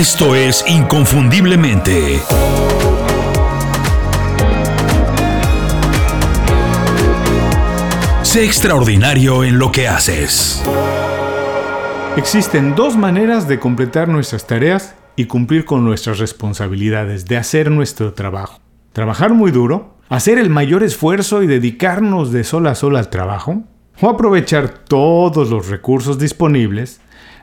Esto es Inconfundiblemente. Sé extraordinario en lo que haces. Existen dos maneras de completar nuestras tareas y cumplir con nuestras responsabilidades, de hacer nuestro trabajo. Trabajar muy duro, hacer el mayor esfuerzo y dedicarnos de sol a sol al trabajo, o aprovechar todos los recursos disponibles,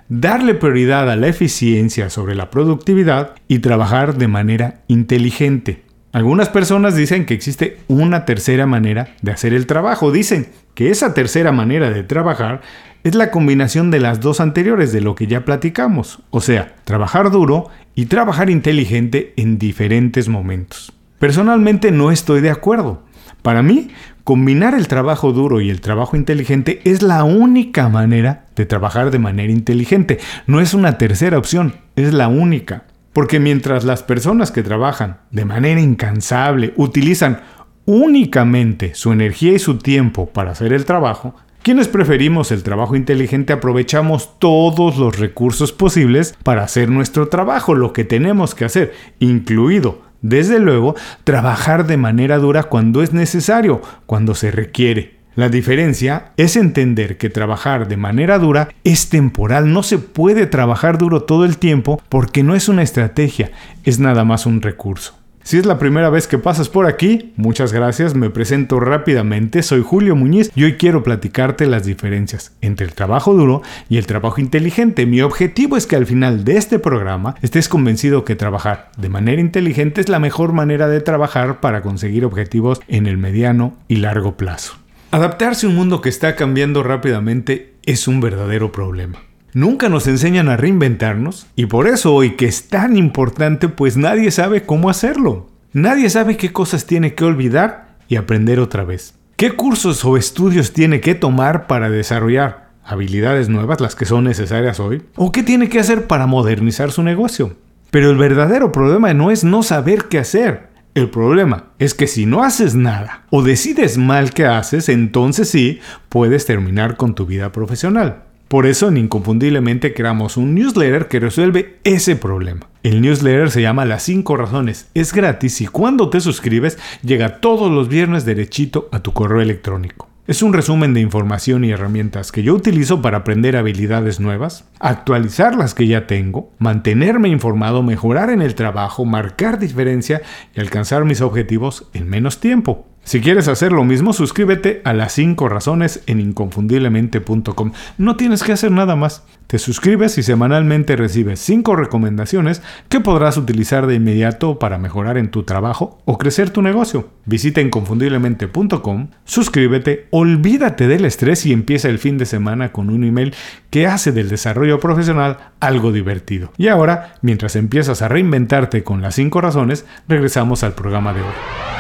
darle prioridad a la eficiencia sobre la productividad y trabajar de manera inteligente. Algunas personas dicen que existe una tercera manera de hacer el trabajo. Dicen que esa tercera manera de trabajar es la combinación de las dos anteriores de lo que ya platicamos. O sea, trabajar duro y trabajar inteligente en diferentes momentos. Personalmente no estoy de acuerdo. Para mí, combinar el trabajo duro y el trabajo inteligente es la única manera de trabajar de manera inteligente. No es una tercera opción, es la única. Porque mientras las personas que trabajan de manera incansable utilizan únicamente su energía y su tiempo para hacer el trabajo, quienes preferimos el trabajo inteligente aprovechamos todos los recursos posibles para hacer nuestro trabajo, lo que tenemos que hacer, incluido desde luego, trabajar de manera dura cuando es necesario, cuando se requiere. La diferencia es entender que trabajar de manera dura es temporal, no se puede trabajar duro todo el tiempo porque no es una estrategia, es nada más un recurso. Si es la primera vez que pasas por aquí, muchas gracias, me presento rápidamente, soy Julio Muñiz y hoy quiero platicarte las diferencias entre el trabajo duro y el trabajo inteligente. Mi objetivo es que al final de este programa estés convencido que trabajar de manera inteligente es la mejor manera de trabajar para conseguir objetivos en el mediano y largo plazo. Adaptarse a un mundo que está cambiando rápidamente es un verdadero problema. Nunca nos enseñan a reinventarnos y por eso hoy que es tan importante pues nadie sabe cómo hacerlo. Nadie sabe qué cosas tiene que olvidar y aprender otra vez. ¿Qué cursos o estudios tiene que tomar para desarrollar habilidades nuevas, las que son necesarias hoy? ¿O qué tiene que hacer para modernizar su negocio? Pero el verdadero problema no es no saber qué hacer. El problema es que si no haces nada o decides mal qué haces, entonces sí puedes terminar con tu vida profesional. Por eso en Inconfundiblemente creamos un newsletter que resuelve ese problema. El newsletter se llama Las 5 razones, es gratis y cuando te suscribes llega todos los viernes derechito a tu correo electrónico. Es un resumen de información y herramientas que yo utilizo para aprender habilidades nuevas, actualizar las que ya tengo, mantenerme informado, mejorar en el trabajo, marcar diferencia y alcanzar mis objetivos en menos tiempo. Si quieres hacer lo mismo, suscríbete a las 5 razones en inconfundiblemente.com. No tienes que hacer nada más. Te suscribes y semanalmente recibes 5 recomendaciones que podrás utilizar de inmediato para mejorar en tu trabajo o crecer tu negocio. Visita inconfundiblemente.com, suscríbete, olvídate del estrés y empieza el fin de semana con un email que hace del desarrollo profesional algo divertido. Y ahora, mientras empiezas a reinventarte con las 5 razones, regresamos al programa de hoy.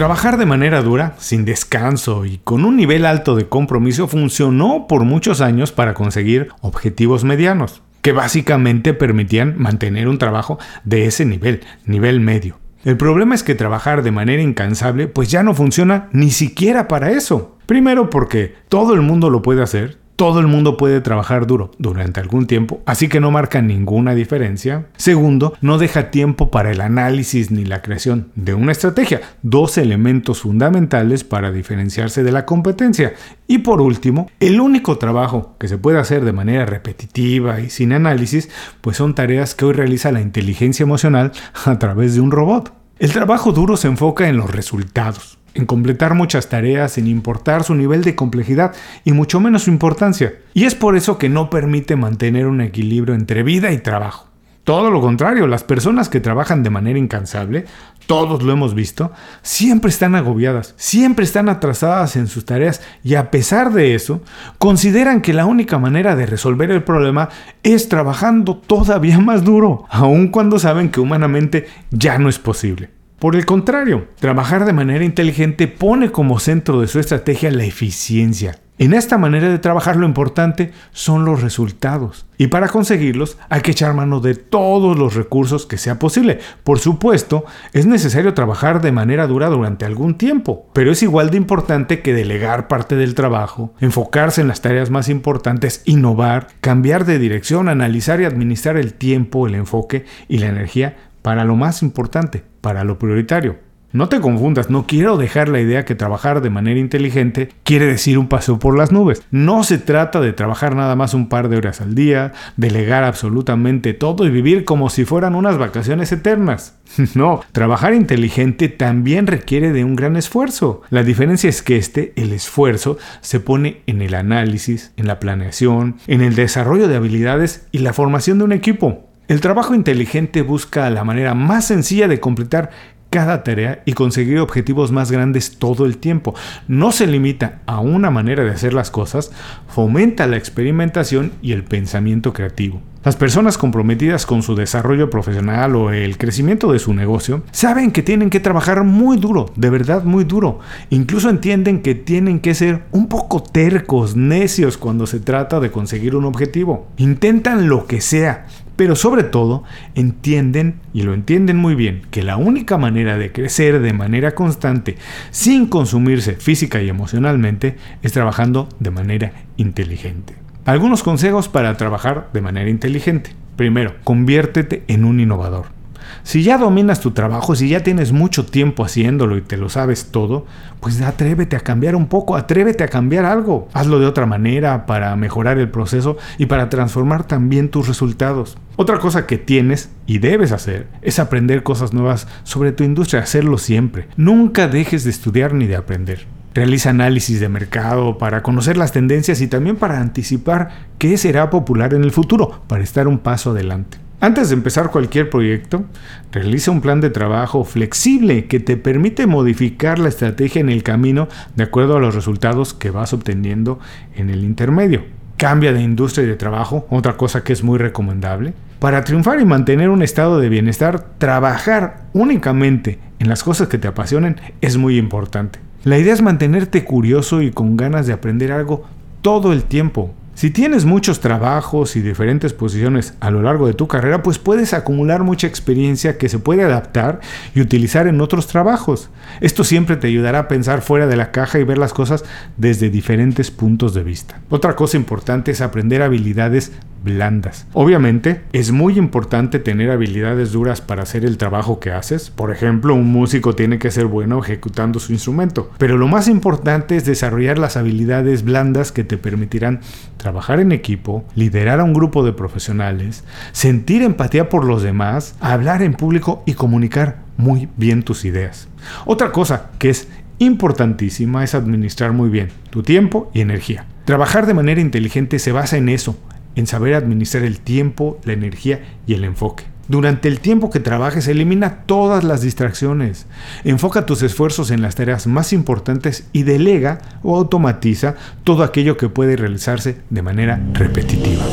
Trabajar de manera dura, sin descanso y con un nivel alto de compromiso funcionó por muchos años para conseguir objetivos medianos, que básicamente permitían mantener un trabajo de ese nivel, nivel medio. El problema es que trabajar de manera incansable pues ya no funciona ni siquiera para eso. Primero porque todo el mundo lo puede hacer, todo el mundo puede trabajar duro durante algún tiempo, así que no marca ninguna diferencia. Segundo, no deja tiempo para el análisis ni la creación de una estrategia, dos elementos fundamentales para diferenciarse de la competencia. Y por último, el único trabajo que se puede hacer de manera repetitiva y sin análisis, pues son tareas que hoy realiza la inteligencia emocional a través de un robot. El trabajo duro se enfoca en los resultados, en completar muchas tareas sin importar su nivel de complejidad y mucho menos su importancia. Y es por eso que no permite mantener un equilibrio entre vida y trabajo. Todo lo contrario, las personas que trabajan de manera incansable, todos lo hemos visto, siempre están agobiadas, siempre están atrasadas en sus tareas y a pesar de eso, consideran que la única manera de resolver el problema es trabajando todavía más duro, aun cuando saben que humanamente ya no es posible. Por el contrario, trabajar de manera inteligente pone como centro de su estrategia la eficiencia. En esta manera de trabajar lo importante son los resultados. Y para conseguirlos hay que echar mano de todos los recursos que sea posible. Por supuesto, es necesario trabajar de manera dura durante algún tiempo, pero es igual de importante que delegar parte del trabajo, enfocarse en las tareas más importantes, innovar, cambiar de dirección, analizar y administrar el tiempo, el enfoque y la energía para lo más importante, para lo prioritario. No te confundas, no quiero dejar la idea que trabajar de manera inteligente quiere decir un paseo por las nubes. No se trata de trabajar nada más un par de horas al día, delegar absolutamente todo y vivir como si fueran unas vacaciones eternas. No, trabajar inteligente también requiere de un gran esfuerzo. La diferencia es que este, el esfuerzo, se pone en el análisis, en la planeación, en el desarrollo de habilidades y la formación de un equipo. El trabajo inteligente busca la manera más sencilla de completar cada tarea y conseguir objetivos más grandes todo el tiempo. No se limita a una manera de hacer las cosas, fomenta la experimentación y el pensamiento creativo. Las personas comprometidas con su desarrollo profesional o el crecimiento de su negocio saben que tienen que trabajar muy duro, de verdad muy duro. Incluso entienden que tienen que ser un poco tercos, necios cuando se trata de conseguir un objetivo. Intentan lo que sea, pero sobre todo entienden, y lo entienden muy bien, que la única manera de crecer de manera constante sin consumirse física y emocionalmente es trabajando de manera inteligente. Algunos consejos para trabajar de manera inteligente. Primero, conviértete en un innovador. Si ya dominas tu trabajo, si ya tienes mucho tiempo haciéndolo y te lo sabes todo, pues atrévete a cambiar un poco, atrévete a cambiar algo. Hazlo de otra manera para mejorar el proceso y para transformar también tus resultados. Otra cosa que tienes y debes hacer es aprender cosas nuevas sobre tu industria, hacerlo siempre. Nunca dejes de estudiar ni de aprender. Realiza análisis de mercado para conocer las tendencias y también para anticipar qué será popular en el futuro, para estar un paso adelante. Antes de empezar cualquier proyecto, realiza un plan de trabajo flexible que te permite modificar la estrategia en el camino de acuerdo a los resultados que vas obteniendo en el intermedio. Cambia de industria y de trabajo, otra cosa que es muy recomendable. Para triunfar y mantener un estado de bienestar, trabajar únicamente en las cosas que te apasionen es muy importante. La idea es mantenerte curioso y con ganas de aprender algo todo el tiempo. Si tienes muchos trabajos y diferentes posiciones a lo largo de tu carrera, pues puedes acumular mucha experiencia que se puede adaptar y utilizar en otros trabajos. Esto siempre te ayudará a pensar fuera de la caja y ver las cosas desde diferentes puntos de vista. Otra cosa importante es aprender habilidades blandas. Obviamente es muy importante tener habilidades duras para hacer el trabajo que haces. Por ejemplo, un músico tiene que ser bueno ejecutando su instrumento. Pero lo más importante es desarrollar las habilidades blandas que te permitirán trabajar en equipo, liderar a un grupo de profesionales, sentir empatía por los demás, hablar en público y comunicar muy bien tus ideas. Otra cosa que es importantísima es administrar muy bien tu tiempo y energía. Trabajar de manera inteligente se basa en eso, en saber administrar el tiempo, la energía y el enfoque. Durante el tiempo que trabajes, elimina todas las distracciones. Enfoca tus esfuerzos en las tareas más importantes y delega o automatiza todo aquello que puede realizarse de manera repetitiva.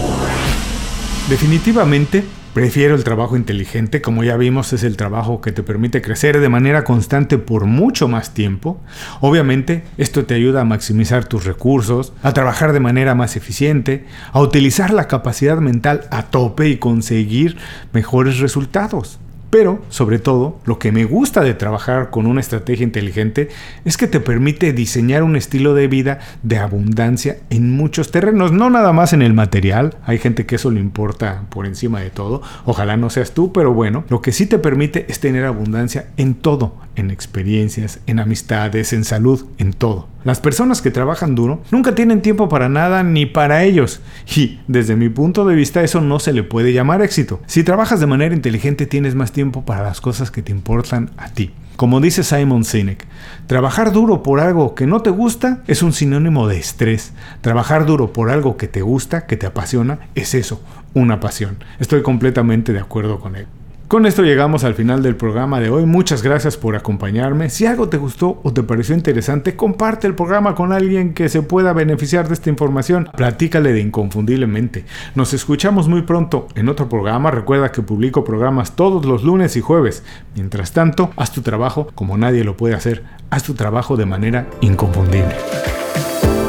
Definitivamente, Prefiero el trabajo inteligente, como ya vimos es el trabajo que te permite crecer de manera constante por mucho más tiempo. Obviamente esto te ayuda a maximizar tus recursos, a trabajar de manera más eficiente, a utilizar la capacidad mental a tope y conseguir mejores resultados. Pero, sobre todo, lo que me gusta de trabajar con una estrategia inteligente es que te permite diseñar un estilo de vida de abundancia en muchos terrenos, no nada más en el material, hay gente que eso le importa por encima de todo, ojalá no seas tú, pero bueno, lo que sí te permite es tener abundancia en todo, en experiencias, en amistades, en salud, en todo. Las personas que trabajan duro nunca tienen tiempo para nada ni para ellos. Y desde mi punto de vista eso no se le puede llamar éxito. Si trabajas de manera inteligente tienes más tiempo para las cosas que te importan a ti. Como dice Simon Sinek, trabajar duro por algo que no te gusta es un sinónimo de estrés. Trabajar duro por algo que te gusta, que te apasiona, es eso, una pasión. Estoy completamente de acuerdo con él. Con esto llegamos al final del programa de hoy. Muchas gracias por acompañarme. Si algo te gustó o te pareció interesante, comparte el programa con alguien que se pueda beneficiar de esta información. Platícale de inconfundiblemente. Nos escuchamos muy pronto en otro programa. Recuerda que publico programas todos los lunes y jueves. Mientras tanto, haz tu trabajo como nadie lo puede hacer. Haz tu trabajo de manera inconfundible.